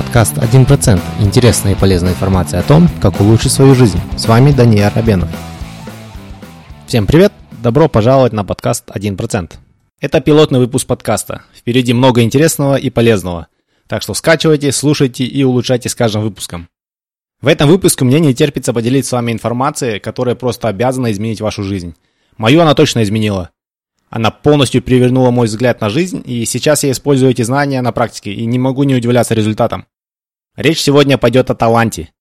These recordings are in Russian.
Подкаст 1%. Интересная и полезная информация о том, как улучшить свою жизнь. С вами Даниил Рабенов. Всем привет! Добро пожаловать на подкаст 1%. Это пилотный выпуск подкаста. Впереди много интересного и полезного. Так что скачивайте, слушайте и улучшайте с каждым выпуском. В этом выпуске мне не терпится поделиться с вами информацией, которая просто обязана изменить вашу жизнь. Мою она точно изменила. Она полностью перевернула мой взгляд на жизнь, и сейчас я использую эти знания на практике и не могу не удивляться результатам. Речь сегодня пойдет о таланте.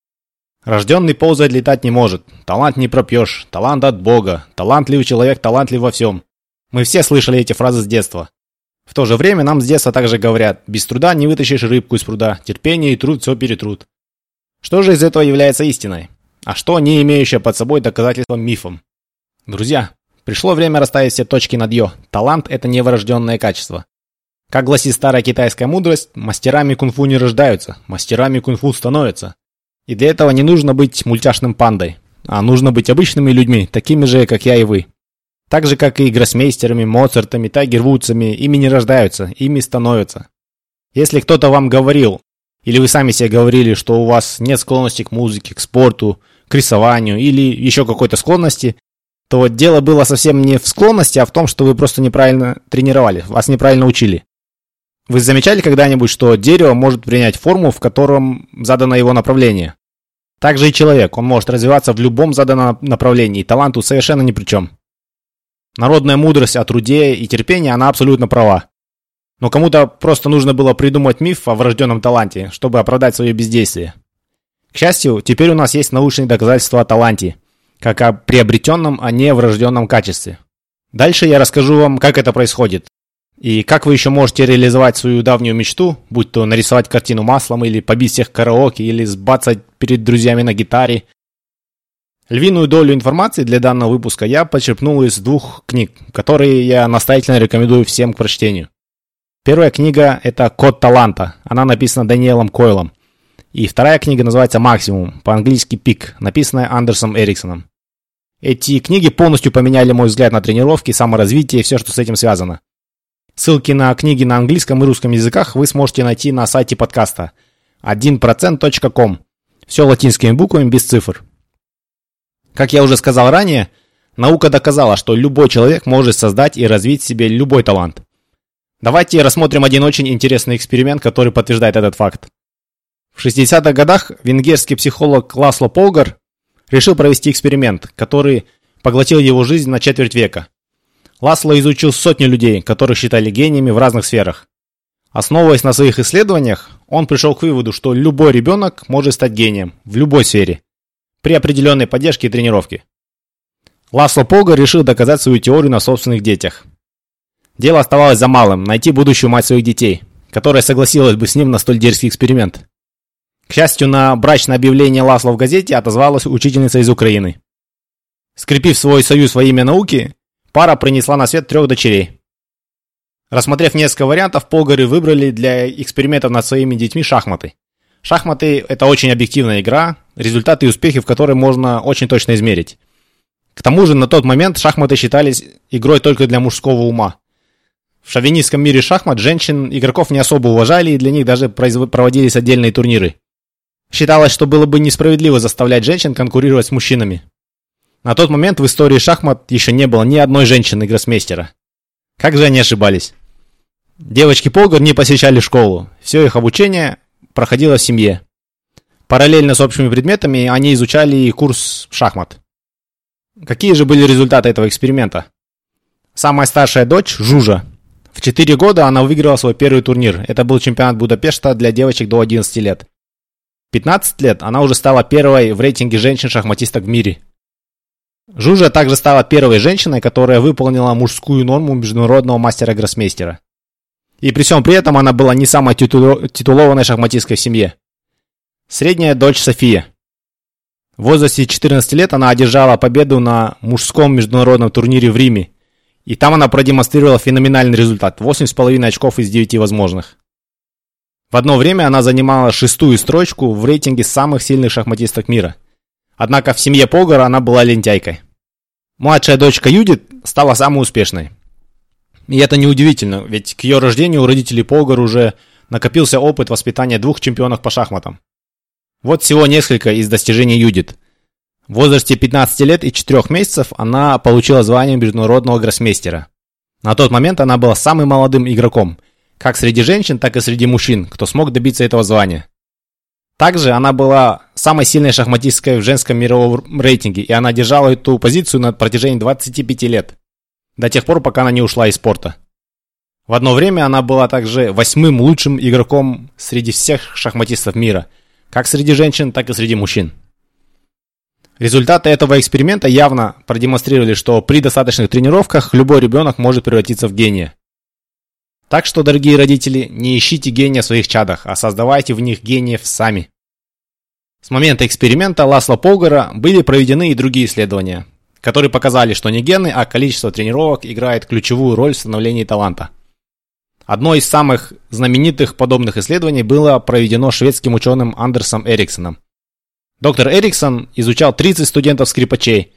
Рожденный ползать летать не может. Талант не пропьешь. Талант от Бога. Талантливый человек талантлив во всем. Мы все слышали эти фразы с детства. В то же время нам с детства также говорят, без труда не вытащишь рыбку из пруда, терпение и труд все перетрут. Что же из этого является истиной? А что не имеющее под собой доказательством мифом? Друзья, Пришло время расставить все точки над «ё». Талант – это не врожденное качество. Как гласит старая китайская мудрость, мастерами кунг-фу не рождаются, мастерами кунг-фу становятся. И для этого не нужно быть мультяшным пандой, а нужно быть обычными людьми, такими же, как я и вы. Так же, как и гроссмейстерами, Моцартами, Тайгервудсами, ими не рождаются, ими становятся. Если кто-то вам говорил, или вы сами себе говорили, что у вас нет склонности к музыке, к спорту, к рисованию или еще какой-то склонности, то дело было совсем не в склонности, а в том, что вы просто неправильно тренировали, вас неправильно учили. Вы замечали когда-нибудь, что дерево может принять форму, в котором задано его направление? Также и человек, он может развиваться в любом заданном направлении, таланту совершенно ни при чем. Народная мудрость о труде и терпении, она абсолютно права. Но кому-то просто нужно было придумать миф о врожденном таланте, чтобы оправдать свое бездействие. К счастью, теперь у нас есть научные доказательства о таланте – как о приобретенном, а не врожденном качестве. Дальше я расскажу вам, как это происходит. И как вы еще можете реализовать свою давнюю мечту, будь то нарисовать картину маслом, или побить всех караоке, или сбацать перед друзьями на гитаре. Львиную долю информации для данного выпуска я почерпнул из двух книг, которые я настоятельно рекомендую всем к прочтению. Первая книга – это «Код таланта». Она написана Даниэлом Койлом. И вторая книга называется «Максимум», по-английски «Пик», написанная Андерсом Эриксоном. Эти книги полностью поменяли мой взгляд на тренировки, саморазвитие и все, что с этим связано. Ссылки на книги на английском и русском языках вы сможете найти на сайте подкаста 1%.com. Все латинскими буквами без цифр. Как я уже сказал ранее, наука доказала, что любой человек может создать и развить в себе любой талант. Давайте рассмотрим один очень интересный эксперимент, который подтверждает этот факт. В 60-х годах венгерский психолог Ласло Полгар решил провести эксперимент, который поглотил его жизнь на четверть века. Ласло изучил сотни людей, которых считали гениями в разных сферах. Основываясь на своих исследованиях, он пришел к выводу, что любой ребенок может стать гением в любой сфере, при определенной поддержке и тренировке. Ласло Полгар решил доказать свою теорию на собственных детях. Дело оставалось за малым – найти будущую мать своих детей, которая согласилась бы с ним на столь дерзкий эксперимент. К счастью, на брачное объявление Ласло в газете отозвалась учительница из Украины. Скрепив свой союз во имя науки, пара принесла на свет трех дочерей. Рассмотрев несколько вариантов, Полгары выбрали для экспериментов над своими детьми шахматы. Шахматы – это очень объективная игра, результаты и успехи в которой можно очень точно измерить. К тому же на тот момент шахматы считались игрой только для мужского ума. В шовинистском мире шахмат женщин игроков не особо уважали и для них даже проводились отдельные турниры. Считалось, что было бы несправедливо заставлять женщин конкурировать с мужчинами. На тот момент в истории шахмат еще не было ни одной женщины-гроссмейстера. Как же они ошибались? Девочки Полгар не посещали школу. Все их обучение проходило в семье. Параллельно с общими предметами они изучали и курс шахмат. Какие же были результаты этого эксперимента? Самая старшая дочь, Жужа, в 4 года она выиграла свой первый турнир. Это был чемпионат Будапешта для девочек до 11 лет. 15 лет она уже стала первой в рейтинге женщин-шахматисток в мире. Жужа также стала первой женщиной, которая выполнила мужскую норму международного мастера-гроссмейстера. И при всем при этом она была не самой титулу... титулованной шахматисткой в семье. Средняя дочь София. В возрасте 14 лет она одержала победу на мужском международном турнире в Риме. И там она продемонстрировала феноменальный результат – 8,5 очков из 9 возможных. В одно время она занимала шестую строчку в рейтинге самых сильных шахматисток мира. Однако в семье Погора она была лентяйкой. Младшая дочка Юдит стала самой успешной. И это неудивительно, ведь к ее рождению у родителей Погар уже накопился опыт воспитания двух чемпионов по шахматам. Вот всего несколько из достижений Юдит. В возрасте 15 лет и 4 месяцев она получила звание международного гроссмейстера. На тот момент она была самым молодым игроком, как среди женщин, так и среди мужчин, кто смог добиться этого звания. Также она была самой сильной шахматисткой в женском мировом рейтинге, и она держала эту позицию на протяжении 25 лет, до тех пор, пока она не ушла из спорта. В одно время она была также восьмым лучшим игроком среди всех шахматистов мира, как среди женщин, так и среди мужчин. Результаты этого эксперимента явно продемонстрировали, что при достаточных тренировках любой ребенок может превратиться в гения. Так что, дорогие родители, не ищите гения в своих чадах, а создавайте в них гениев сами. С момента эксперимента Ласло Полгара были проведены и другие исследования, которые показали, что не гены, а количество тренировок играет ключевую роль в становлении таланта. Одно из самых знаменитых подобных исследований было проведено шведским ученым Андерсом Эриксоном. Доктор Эриксон изучал 30 студентов-скрипачей,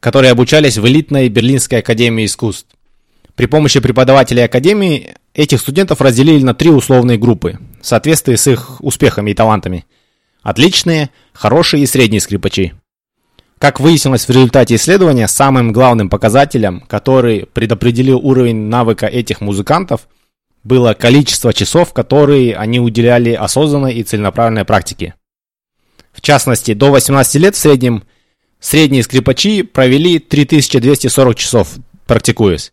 которые обучались в элитной Берлинской академии искусств. При помощи преподавателей Академии этих студентов разделили на три условные группы, в соответствии с их успехами и талантами. Отличные, хорошие и средние скрипачи. Как выяснилось в результате исследования, самым главным показателем, который предопределил уровень навыка этих музыкантов, было количество часов, которые они уделяли осознанной и целенаправленной практике. В частности, до 18 лет в среднем средние скрипачи провели 3240 часов практикуясь.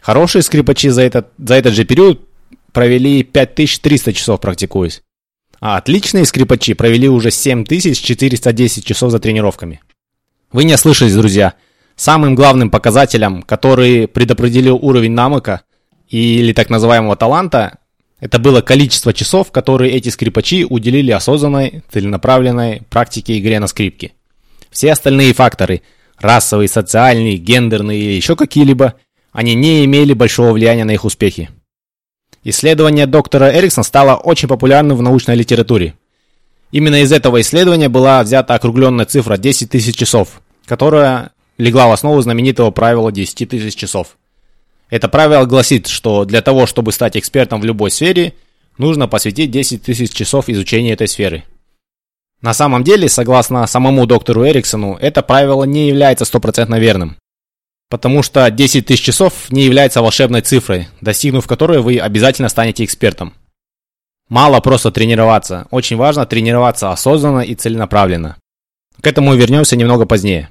Хорошие скрипачи за этот, за этот же период провели 5300 часов практикуясь. А отличные скрипачи провели уже 7410 часов за тренировками. Вы не ослышались, друзья. Самым главным показателем, который предопределил уровень навыка или так называемого таланта, это было количество часов, которые эти скрипачи уделили осознанной, целенаправленной практике игре на скрипке. Все остальные факторы – расовые, социальные, гендерные или еще какие-либо – они не имели большого влияния на их успехи. Исследование доктора Эриксон стало очень популярным в научной литературе. Именно из этого исследования была взята округленная цифра 10 тысяч часов, которая легла в основу знаменитого правила 10 тысяч часов. Это правило гласит, что для того, чтобы стать экспертом в любой сфере, нужно посвятить 10 тысяч часов изучения этой сферы. На самом деле, согласно самому доктору Эриксону, это правило не является стопроцентно верным. Потому что 10 тысяч часов не является волшебной цифрой, достигнув которой вы обязательно станете экспертом. Мало просто тренироваться, очень важно тренироваться осознанно и целенаправленно. К этому вернемся немного позднее.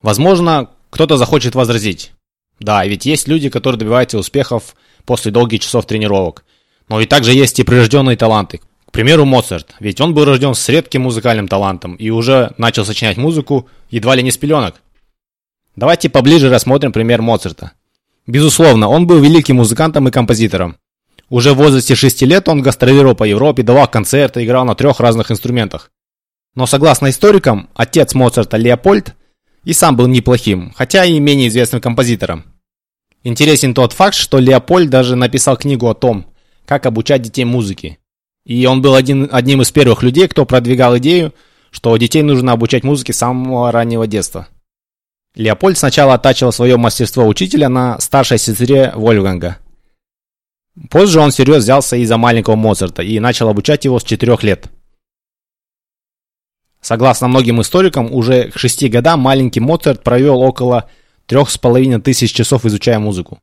Возможно, кто-то захочет возразить. Да, ведь есть люди, которые добиваются успехов после долгих часов тренировок. Но и также есть и прирожденные таланты. К примеру, Моцарт, ведь он был рожден с редким музыкальным талантом и уже начал сочинять музыку едва ли не с пеленок. Давайте поближе рассмотрим пример Моцарта. Безусловно, он был великим музыкантом и композитором. Уже в возрасте 6 лет он гастролировал по Европе, давал концерты, играл на трех разных инструментах. Но согласно историкам, отец Моцарта Леопольд и сам был неплохим, хотя и менее известным композитором. Интересен тот факт, что Леопольд даже написал книгу о том, как обучать детей музыке. И он был один, одним из первых людей, кто продвигал идею, что детей нужно обучать музыке с самого раннего детства. Леопольд сначала оттачивал свое мастерство учителя на старшей сестре Вольфганга. Позже он всерьез взялся и за маленького Моцарта и начал обучать его с 4 лет. Согласно многим историкам, уже к 6 годам маленький Моцарт провел около 3,5 тысяч часов изучая музыку.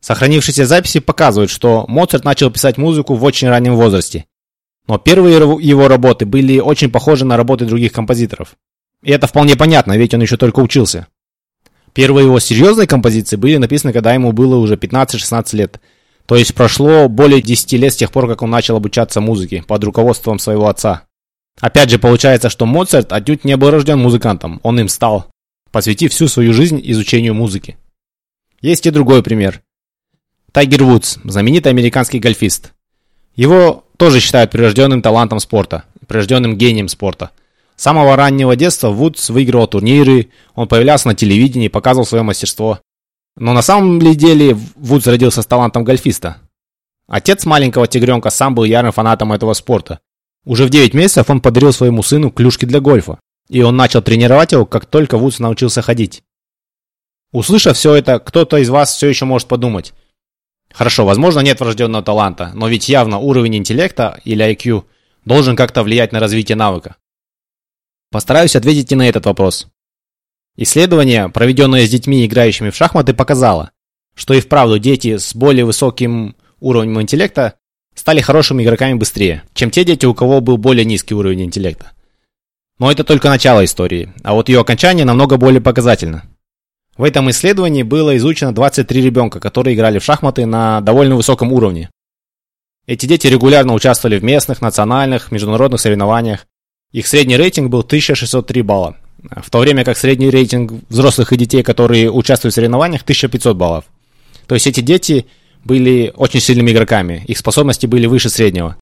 Сохранившиеся записи показывают, что Моцарт начал писать музыку в очень раннем возрасте. Но первые его работы были очень похожи на работы других композиторов. И это вполне понятно, ведь он еще только учился. Первые его серьезные композиции были написаны, когда ему было уже 15-16 лет. То есть прошло более 10 лет с тех пор, как он начал обучаться музыке под руководством своего отца. Опять же, получается, что Моцарт отнюдь не был рожден музыкантом, он им стал, посвятив всю свою жизнь изучению музыки. Есть и другой пример. Тайгер Вудс, знаменитый американский гольфист. Его тоже считают прирожденным талантом спорта, прирожденным гением спорта – с самого раннего детства Вудс выигрывал турниры, он появлялся на телевидении, показывал свое мастерство. Но на самом деле Вудс родился с талантом гольфиста. Отец маленького тигренка сам был ярым фанатом этого спорта. Уже в 9 месяцев он подарил своему сыну клюшки для гольфа, и он начал тренировать его, как только Вудс научился ходить. Услышав все это, кто-то из вас все еще может подумать. Хорошо, возможно, нет врожденного таланта, но ведь явно уровень интеллекта или IQ должен как-то влиять на развитие навыка. Постараюсь ответить и на этот вопрос. Исследование, проведенное с детьми, играющими в шахматы, показало, что и вправду дети с более высоким уровнем интеллекта стали хорошими игроками быстрее, чем те дети, у кого был более низкий уровень интеллекта. Но это только начало истории, а вот ее окончание намного более показательно. В этом исследовании было изучено 23 ребенка, которые играли в шахматы на довольно высоком уровне. Эти дети регулярно участвовали в местных, национальных, международных соревнованиях. Их средний рейтинг был 1603 балла, в то время как средний рейтинг взрослых и детей, которые участвуют в соревнованиях, 1500 баллов. То есть эти дети были очень сильными игроками, их способности были выше среднего.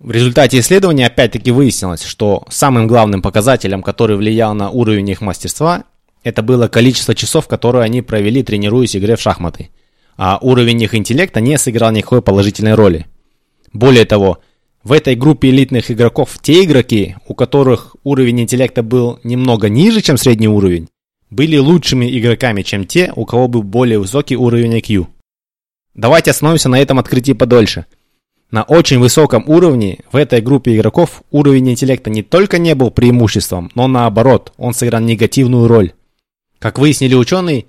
В результате исследования опять-таки выяснилось, что самым главным показателем, который влиял на уровень их мастерства, это было количество часов, которые они провели, тренируясь игре в шахматы. А уровень их интеллекта не сыграл никакой положительной роли. Более того, в этой группе элитных игроков те игроки, у которых уровень интеллекта был немного ниже, чем средний уровень, были лучшими игроками, чем те, у кого был более высокий уровень IQ. Давайте остановимся на этом открытии подольше. На очень высоком уровне в этой группе игроков уровень интеллекта не только не был преимуществом, но наоборот, он сыграл негативную роль. Как выяснили ученые,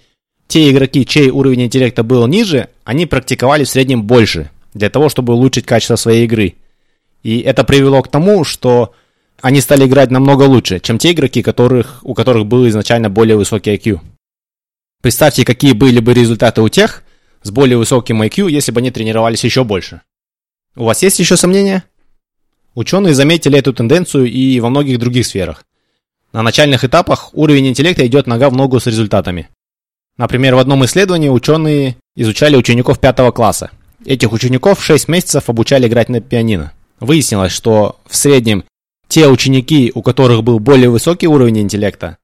те игроки, чей уровень интеллекта был ниже, они практиковали в среднем больше, для того, чтобы улучшить качество своей игры. И это привело к тому, что они стали играть намного лучше, чем те игроки, которых, у которых был изначально более высокий IQ. Представьте, какие были бы результаты у тех с более высоким IQ, если бы они тренировались еще больше. У вас есть еще сомнения? Ученые заметили эту тенденцию и во многих других сферах. На начальных этапах уровень интеллекта идет нога в ногу с результатами. Например, в одном исследовании ученые изучали учеников пятого класса. Этих учеников 6 месяцев обучали играть на пианино. Выяснилось, что в среднем те ученики, у которых был более высокий уровень интеллекта,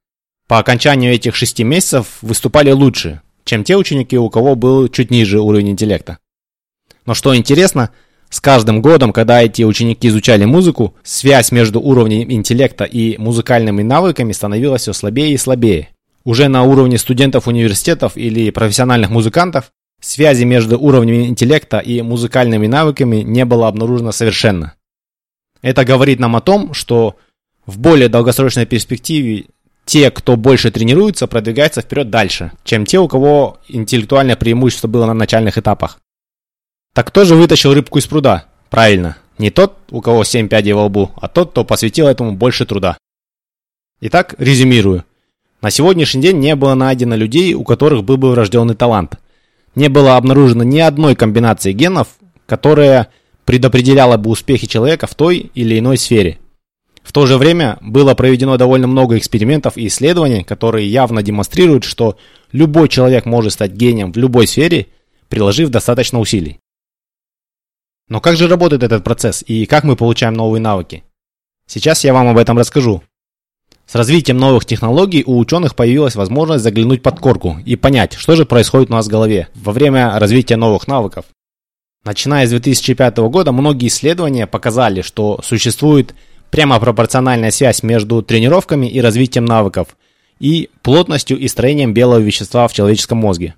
по окончанию этих 6 месяцев выступали лучше, чем те ученики, у кого был чуть ниже уровень интеллекта. Но что интересно – с каждым годом, когда эти ученики изучали музыку, связь между уровнем интеллекта и музыкальными навыками становилась все слабее и слабее. Уже на уровне студентов университетов или профессиональных музыкантов связи между уровнем интеллекта и музыкальными навыками не было обнаружено совершенно. Это говорит нам о том, что в более долгосрочной перспективе те, кто больше тренируется, продвигаются вперед дальше, чем те, у кого интеллектуальное преимущество было на начальных этапах. Так кто же вытащил рыбку из пруда? Правильно, не тот, у кого семь пядей во лбу, а тот, кто посвятил этому больше труда. Итак, резюмирую. На сегодняшний день не было найдено людей, у которых был бы врожденный талант. Не было обнаружено ни одной комбинации генов, которая предопределяла бы успехи человека в той или иной сфере. В то же время было проведено довольно много экспериментов и исследований, которые явно демонстрируют, что любой человек может стать гением в любой сфере, приложив достаточно усилий. Но как же работает этот процесс и как мы получаем новые навыки? Сейчас я вам об этом расскажу. С развитием новых технологий у ученых появилась возможность заглянуть под корку и понять, что же происходит у нас в голове во время развития новых навыков. Начиная с 2005 года многие исследования показали, что существует прямо пропорциональная связь между тренировками и развитием навыков и плотностью и строением белого вещества в человеческом мозге.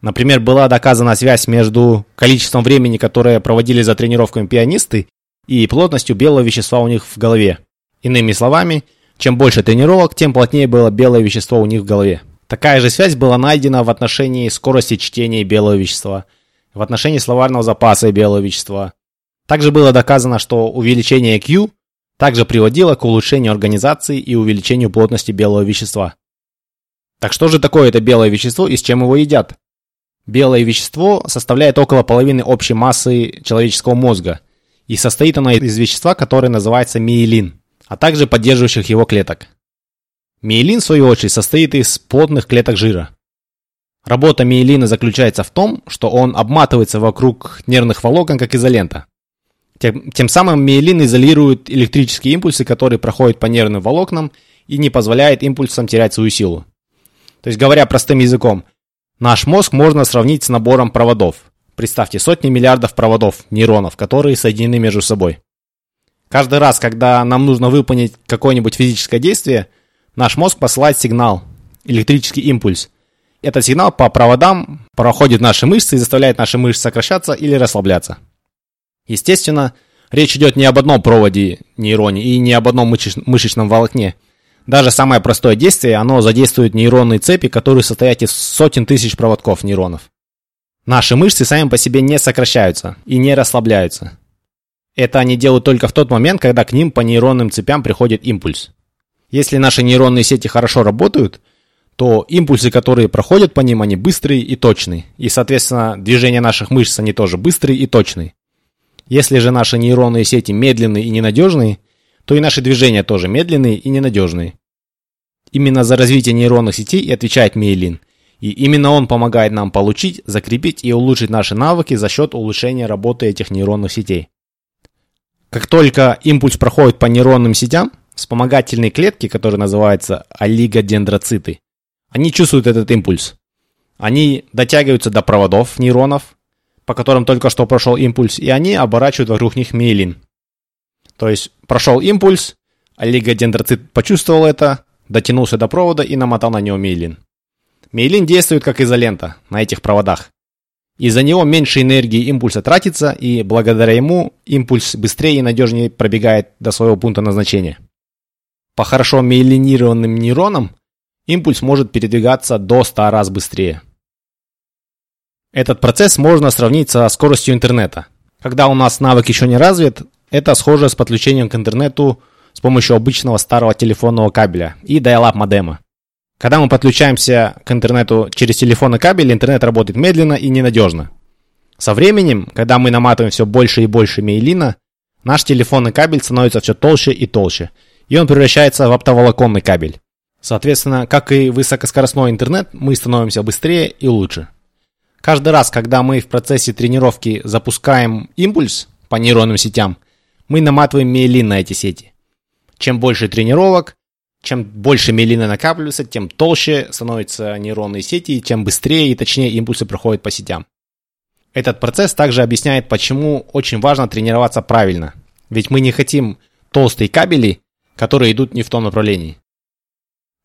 Например, была доказана связь между количеством времени, которое проводили за тренировками пианисты, и плотностью белого вещества у них в голове. Иными словами, чем больше тренировок, тем плотнее было белое вещество у них в голове. Такая же связь была найдена в отношении скорости чтения белого вещества, в отношении словарного запаса белого вещества. Также было доказано, что увеличение Q также приводило к улучшению организации и увеличению плотности белого вещества. Так что же такое это белое вещество и с чем его едят? Белое вещество составляет около половины общей массы человеческого мозга, и состоит оно из вещества, которое называется миелин, а также поддерживающих его клеток. Миелин, в свою очередь, состоит из плотных клеток жира. Работа миелина заключается в том, что он обматывается вокруг нервных волокон, как изолента. Тем, тем самым миелин изолирует электрические импульсы, которые проходят по нервным волокнам и не позволяет импульсам терять свою силу. То есть, говоря простым языком – Наш мозг можно сравнить с набором проводов. Представьте сотни миллиардов проводов, нейронов, которые соединены между собой. Каждый раз, когда нам нужно выполнить какое-нибудь физическое действие, наш мозг посылает сигнал, электрический импульс. Этот сигнал по проводам проходит наши мышцы и заставляет наши мышцы сокращаться или расслабляться. Естественно, речь идет не об одном проводе нейроне и не об одном мышечном волокне. Даже самое простое действие, оно задействует нейронные цепи, которые состоят из сотен тысяч проводков нейронов. Наши мышцы сами по себе не сокращаются и не расслабляются. Это они делают только в тот момент, когда к ним по нейронным цепям приходит импульс. Если наши нейронные сети хорошо работают, то импульсы, которые проходят по ним, они быстрые и точные. И, соответственно, движения наших мышц, они тоже быстрые и точные. Если же наши нейронные сети медленные и ненадежные, то и наши движения тоже медленные и ненадежные. Именно за развитие нейронных сетей и отвечает миелин. И именно он помогает нам получить, закрепить и улучшить наши навыки за счет улучшения работы этих нейронных сетей. Как только импульс проходит по нейронным сетям, вспомогательные клетки, которые называются олигодендроциты, они чувствуют этот импульс. Они дотягиваются до проводов нейронов, по которым только что прошел импульс, и они оборачивают вокруг них миелин. То есть прошел импульс, олигодендроцит почувствовал это, дотянулся до провода и намотал на него миелин. Миелин действует как изолента на этих проводах. Из-за него меньше энергии импульса тратится, и благодаря ему импульс быстрее и надежнее пробегает до своего пункта назначения. По хорошо миелинированным нейронам импульс может передвигаться до 100 раз быстрее. Этот процесс можно сравнить со скоростью интернета. Когда у нас навык еще не развит, это схоже с подключением к интернету с помощью обычного старого телефонного кабеля и dial-up модема. Когда мы подключаемся к интернету через телефонный кабель, интернет работает медленно и ненадежно. Со временем, когда мы наматываем все больше и больше мейлина, наш телефонный кабель становится все толще и толще, и он превращается в оптоволоконный кабель. Соответственно, как и высокоскоростной интернет, мы становимся быстрее и лучше. Каждый раз, когда мы в процессе тренировки запускаем импульс по нейронным сетям, мы наматываем миелин на эти сети. Чем больше тренировок, чем больше миелина накапливается, тем толще становятся нейронные сети, и тем быстрее и точнее импульсы проходят по сетям. Этот процесс также объясняет, почему очень важно тренироваться правильно. Ведь мы не хотим толстые кабели, которые идут не в том направлении.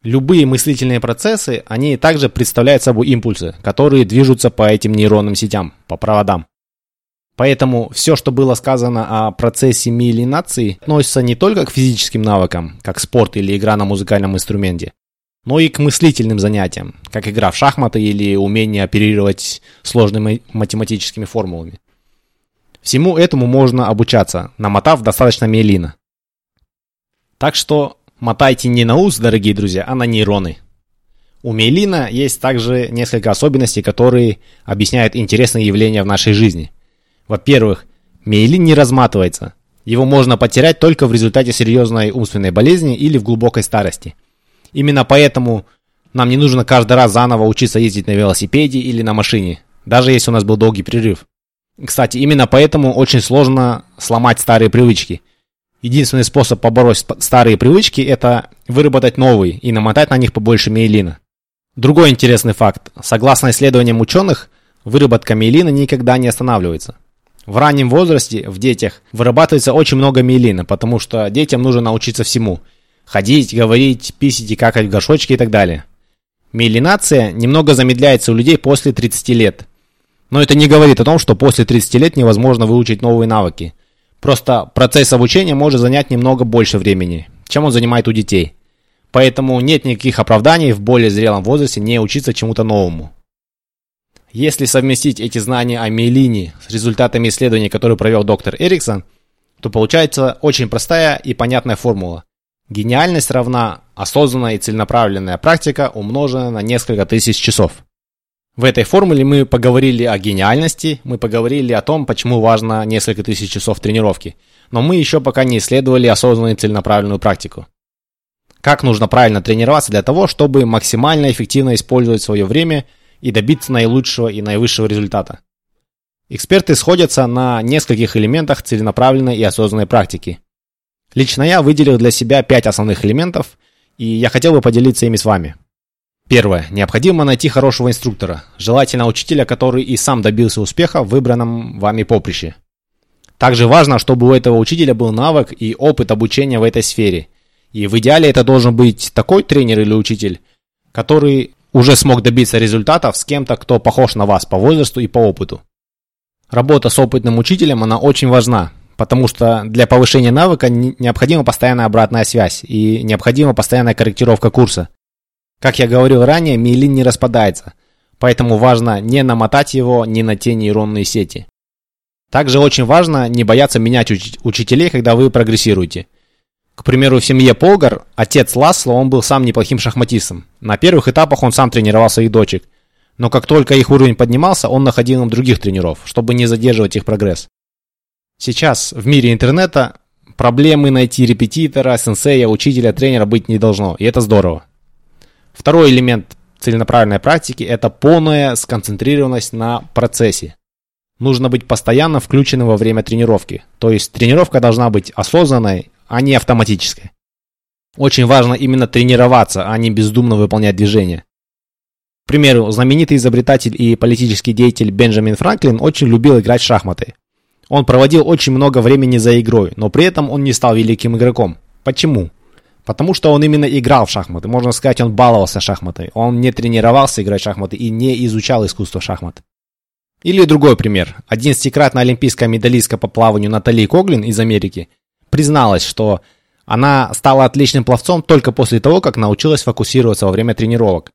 Любые мыслительные процессы, они также представляют собой импульсы, которые движутся по этим нейронным сетям, по проводам. Поэтому все, что было сказано о процессе миелинации, относится не только к физическим навыкам, как спорт или игра на музыкальном инструменте, но и к мыслительным занятиям, как игра в шахматы или умение оперировать сложными математическими формулами. Всему этому можно обучаться, намотав достаточно миелина. Так что Мотайте не на ус, дорогие друзья, а на нейроны. У миелина есть также несколько особенностей, которые объясняют интересные явления в нашей жизни. Во-первых, миелин не разматывается. Его можно потерять только в результате серьезной умственной болезни или в глубокой старости. Именно поэтому нам не нужно каждый раз заново учиться ездить на велосипеде или на машине, даже если у нас был долгий перерыв. Кстати, именно поэтому очень сложно сломать старые привычки – Единственный способ побороть старые привычки – это выработать новые и намотать на них побольше миелина. Другой интересный факт. Согласно исследованиям ученых, выработка миелина никогда не останавливается. В раннем возрасте в детях вырабатывается очень много миелина, потому что детям нужно научиться всему. Ходить, говорить, писать и какать в горшочке и так далее. Миелинация немного замедляется у людей после 30 лет. Но это не говорит о том, что после 30 лет невозможно выучить новые навыки – Просто процесс обучения может занять немного больше времени, чем он занимает у детей. Поэтому нет никаких оправданий в более зрелом возрасте не учиться чему-то новому. Если совместить эти знания о миелине с результатами исследований, которые провел доктор Эриксон, то получается очень простая и понятная формула. Гениальность равна осознанная и целенаправленная практика, умноженная на несколько тысяч часов. В этой формуле мы поговорили о гениальности, мы поговорили о том, почему важно несколько тысяч часов тренировки, но мы еще пока не исследовали осознанную целенаправленную практику. Как нужно правильно тренироваться для того, чтобы максимально эффективно использовать свое время и добиться наилучшего и наивысшего результата. Эксперты сходятся на нескольких элементах целенаправленной и осознанной практики. Лично я выделил для себя пять основных элементов, и я хотел бы поделиться ими с вами. Первое. Необходимо найти хорошего инструктора, желательно учителя, который и сам добился успеха в выбранном вами поприще. Также важно, чтобы у этого учителя был навык и опыт обучения в этой сфере. И в идеале это должен быть такой тренер или учитель, который уже смог добиться результатов с кем-то, кто похож на вас по возрасту и по опыту. Работа с опытным учителем, она очень важна, потому что для повышения навыка необходима постоянная обратная связь и необходима постоянная корректировка курса. Как я говорил ранее, миелин не распадается, поэтому важно не намотать его ни на те нейронные сети. Также очень важно не бояться менять уч- учителей, когда вы прогрессируете. К примеру, в семье Полгар отец Ласло, он был сам неплохим шахматистом. На первых этапах он сам тренировал своих дочек. Но как только их уровень поднимался, он находил им других тренеров, чтобы не задерживать их прогресс. Сейчас в мире интернета проблемы найти репетитора, сенсея, учителя, тренера быть не должно, и это здорово. Второй элемент целенаправленной практики – это полная сконцентрированность на процессе. Нужно быть постоянно включенным во время тренировки, то есть тренировка должна быть осознанной, а не автоматической. Очень важно именно тренироваться, а не бездумно выполнять движения. К примеру, знаменитый изобретатель и политический деятель Бенджамин Франклин очень любил играть в шахматы. Он проводил очень много времени за игрой, но при этом он не стал великим игроком. Почему? Потому что он именно играл в шахматы. Можно сказать, он баловался шахматой. Он не тренировался играть в шахматы и не изучал искусство шахмат. Или другой пример. Одиннадцатикратная олимпийская медалистка по плаванию Натали Коглин из Америки призналась, что она стала отличным пловцом только после того, как научилась фокусироваться во время тренировок.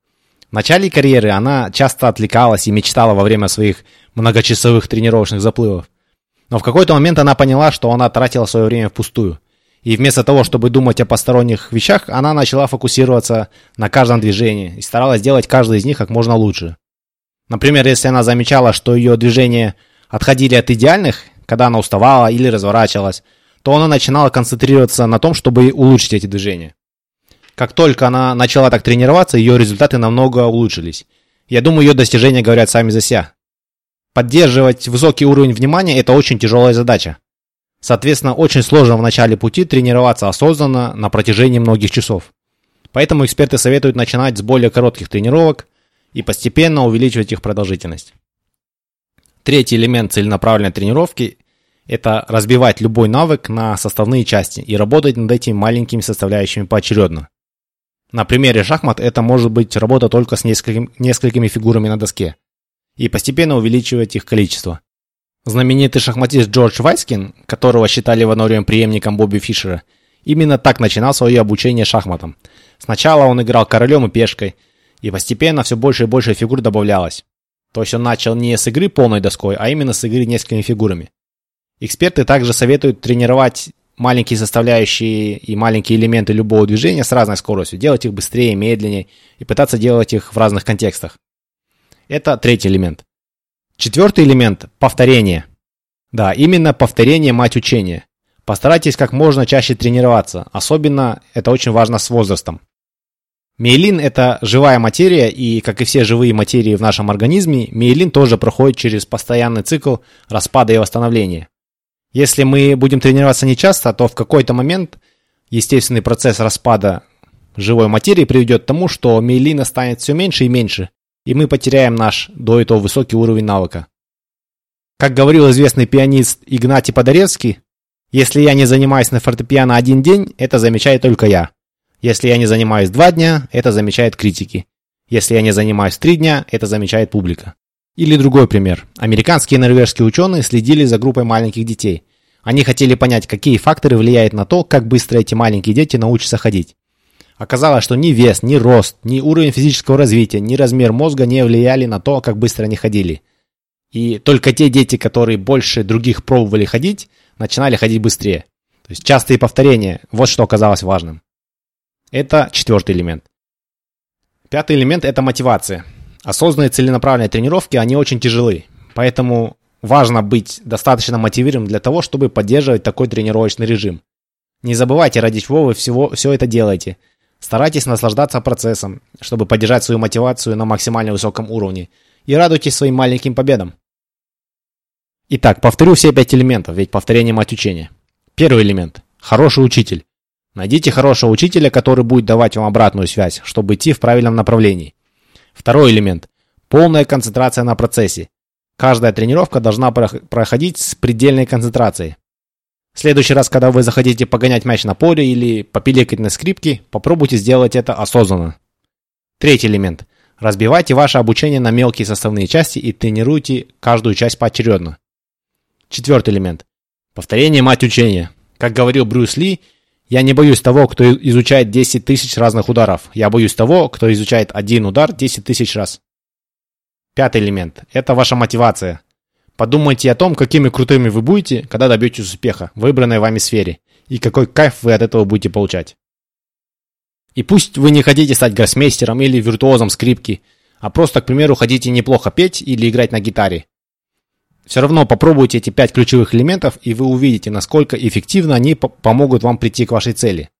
В начале карьеры она часто отвлекалась и мечтала во время своих многочасовых тренировочных заплывов. Но в какой-то момент она поняла, что она тратила свое время впустую. И вместо того, чтобы думать о посторонних вещах, она начала фокусироваться на каждом движении и старалась делать каждый из них как можно лучше. Например, если она замечала, что ее движения отходили от идеальных, когда она уставала или разворачивалась, то она начинала концентрироваться на том, чтобы улучшить эти движения. Как только она начала так тренироваться, ее результаты намного улучшились. Я думаю, ее достижения говорят сами за себя. Поддерживать высокий уровень внимания – это очень тяжелая задача. Соответственно, очень сложно в начале пути тренироваться осознанно на протяжении многих часов. Поэтому эксперты советуют начинать с более коротких тренировок и постепенно увеличивать их продолжительность. Третий элемент целенаправленной тренировки – это разбивать любой навык на составные части и работать над этими маленькими составляющими поочередно. На примере шахмат это может быть работа только с несколькими, несколькими фигурами на доске и постепенно увеличивать их количество. Знаменитый шахматист Джордж Вайскин, которого считали в одно время преемником Бобби Фишера, именно так начинал свое обучение шахматам. Сначала он играл королем и пешкой, и постепенно все больше и больше фигур добавлялось. То есть он начал не с игры полной доской, а именно с игры несколькими фигурами. Эксперты также советуют тренировать маленькие составляющие и маленькие элементы любого движения с разной скоростью, делать их быстрее, медленнее и пытаться делать их в разных контекстах. Это третий элемент. Четвертый элемент – повторение. Да, именно повторение – мать учения. Постарайтесь как можно чаще тренироваться, особенно это очень важно с возрастом. Миелин – это живая материя, и, как и все живые материи в нашем организме, миелин тоже проходит через постоянный цикл распада и восстановления. Если мы будем тренироваться нечасто, то в какой-то момент естественный процесс распада живой материи приведет к тому, что миелина станет все меньше и меньше, и мы потеряем наш до этого высокий уровень навыка. Как говорил известный пианист Игнатий Подорецкий, если я не занимаюсь на фортепиано один день, это замечает только я. Если я не занимаюсь два дня, это замечает критики. Если я не занимаюсь три дня, это замечает публика. Или другой пример. Американские и норвежские ученые следили за группой маленьких детей. Они хотели понять, какие факторы влияют на то, как быстро эти маленькие дети научатся ходить. Оказалось, что ни вес, ни рост, ни уровень физического развития, ни размер мозга не влияли на то, как быстро они ходили. И только те дети, которые больше других пробовали ходить, начинали ходить быстрее. То есть частые повторения, вот что оказалось важным. Это четвертый элемент. Пятый элемент – это мотивация. Осознанные целенаправленные тренировки, они очень тяжелы. Поэтому важно быть достаточно мотивированным для того, чтобы поддерживать такой тренировочный режим. Не забывайте, ради чего вы всего, все это делаете. Старайтесь наслаждаться процессом, чтобы поддержать свою мотивацию на максимально высоком уровне. И радуйтесь своим маленьким победам. Итак, повторю все пять элементов, ведь повторение мать учения. Первый элемент. Хороший учитель. Найдите хорошего учителя, который будет давать вам обратную связь, чтобы идти в правильном направлении. Второй элемент. Полная концентрация на процессе. Каждая тренировка должна проходить с предельной концентрацией. В следующий раз, когда вы захотите погонять мяч на поле или попиликать на скрипке, попробуйте сделать это осознанно. Третий элемент. Разбивайте ваше обучение на мелкие составные части и тренируйте каждую часть поочередно. Четвертый элемент. Повторение – мать учения. Как говорил Брюс Ли, я не боюсь того, кто изучает 10 тысяч разных ударов. Я боюсь того, кто изучает один удар 10 тысяч раз. Пятый элемент – это ваша мотивация. Подумайте о том, какими крутыми вы будете, когда добьетесь успеха в выбранной вами сфере, и какой кайф вы от этого будете получать. И пусть вы не хотите стать гроссмейстером или виртуозом скрипки, а просто, к примеру, хотите неплохо петь или играть на гитаре. Все равно попробуйте эти пять ключевых элементов, и вы увидите, насколько эффективно они помогут вам прийти к вашей цели.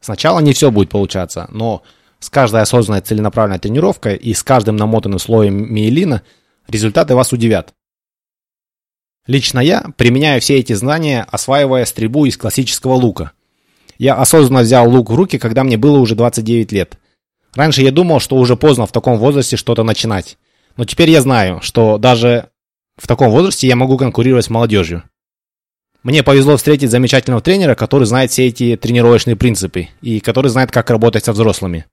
Сначала не все будет получаться, но с каждой осознанной целенаправленной тренировкой и с каждым намотанным слоем миелина результаты вас удивят. Лично я применяю все эти знания, осваивая стрельбу из классического лука. Я осознанно взял лук в руки, когда мне было уже 29 лет. Раньше я думал, что уже поздно в таком возрасте что-то начинать. Но теперь я знаю, что даже в таком возрасте я могу конкурировать с молодежью. Мне повезло встретить замечательного тренера, который знает все эти тренировочные принципы и который знает, как работать со взрослыми.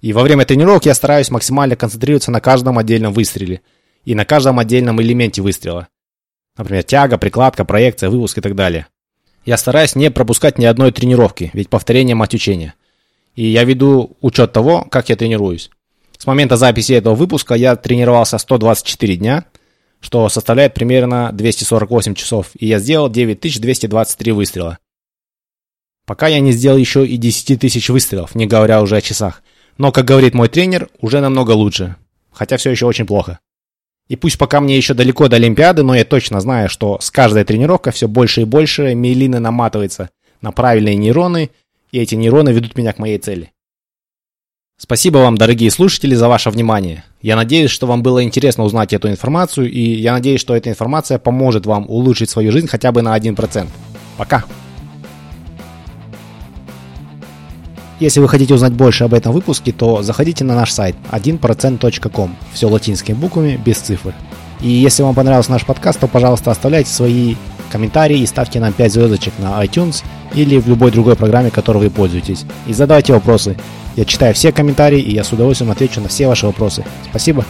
И во время тренировок я стараюсь максимально концентрироваться на каждом отдельном выстреле и на каждом отдельном элементе выстрела. Например, тяга, прикладка, проекция, выпуск и так далее. Я стараюсь не пропускать ни одной тренировки, ведь повторение мать учения. И я веду учет того, как я тренируюсь. С момента записи этого выпуска я тренировался 124 дня, что составляет примерно 248 часов, и я сделал 9223 выстрела. Пока я не сделал еще и 10 тысяч выстрелов, не говоря уже о часах. Но, как говорит мой тренер, уже намного лучше. Хотя все еще очень плохо. И пусть пока мне еще далеко до Олимпиады, но я точно знаю, что с каждой тренировкой все больше и больше миелины наматывается на правильные нейроны, и эти нейроны ведут меня к моей цели. Спасибо вам, дорогие слушатели, за ваше внимание. Я надеюсь, что вам было интересно узнать эту информацию, и я надеюсь, что эта информация поможет вам улучшить свою жизнь хотя бы на 1%. Пока! Если вы хотите узнать больше об этом выпуске, то заходите на наш сайт 1%.com. Все латинскими буквами, без цифр. И если вам понравился наш подкаст, то, пожалуйста, оставляйте свои комментарии и ставьте нам 5 звездочек на iTunes или в любой другой программе, которой вы пользуетесь. И задавайте вопросы. Я читаю все комментарии, и я с удовольствием отвечу на все ваши вопросы. Спасибо.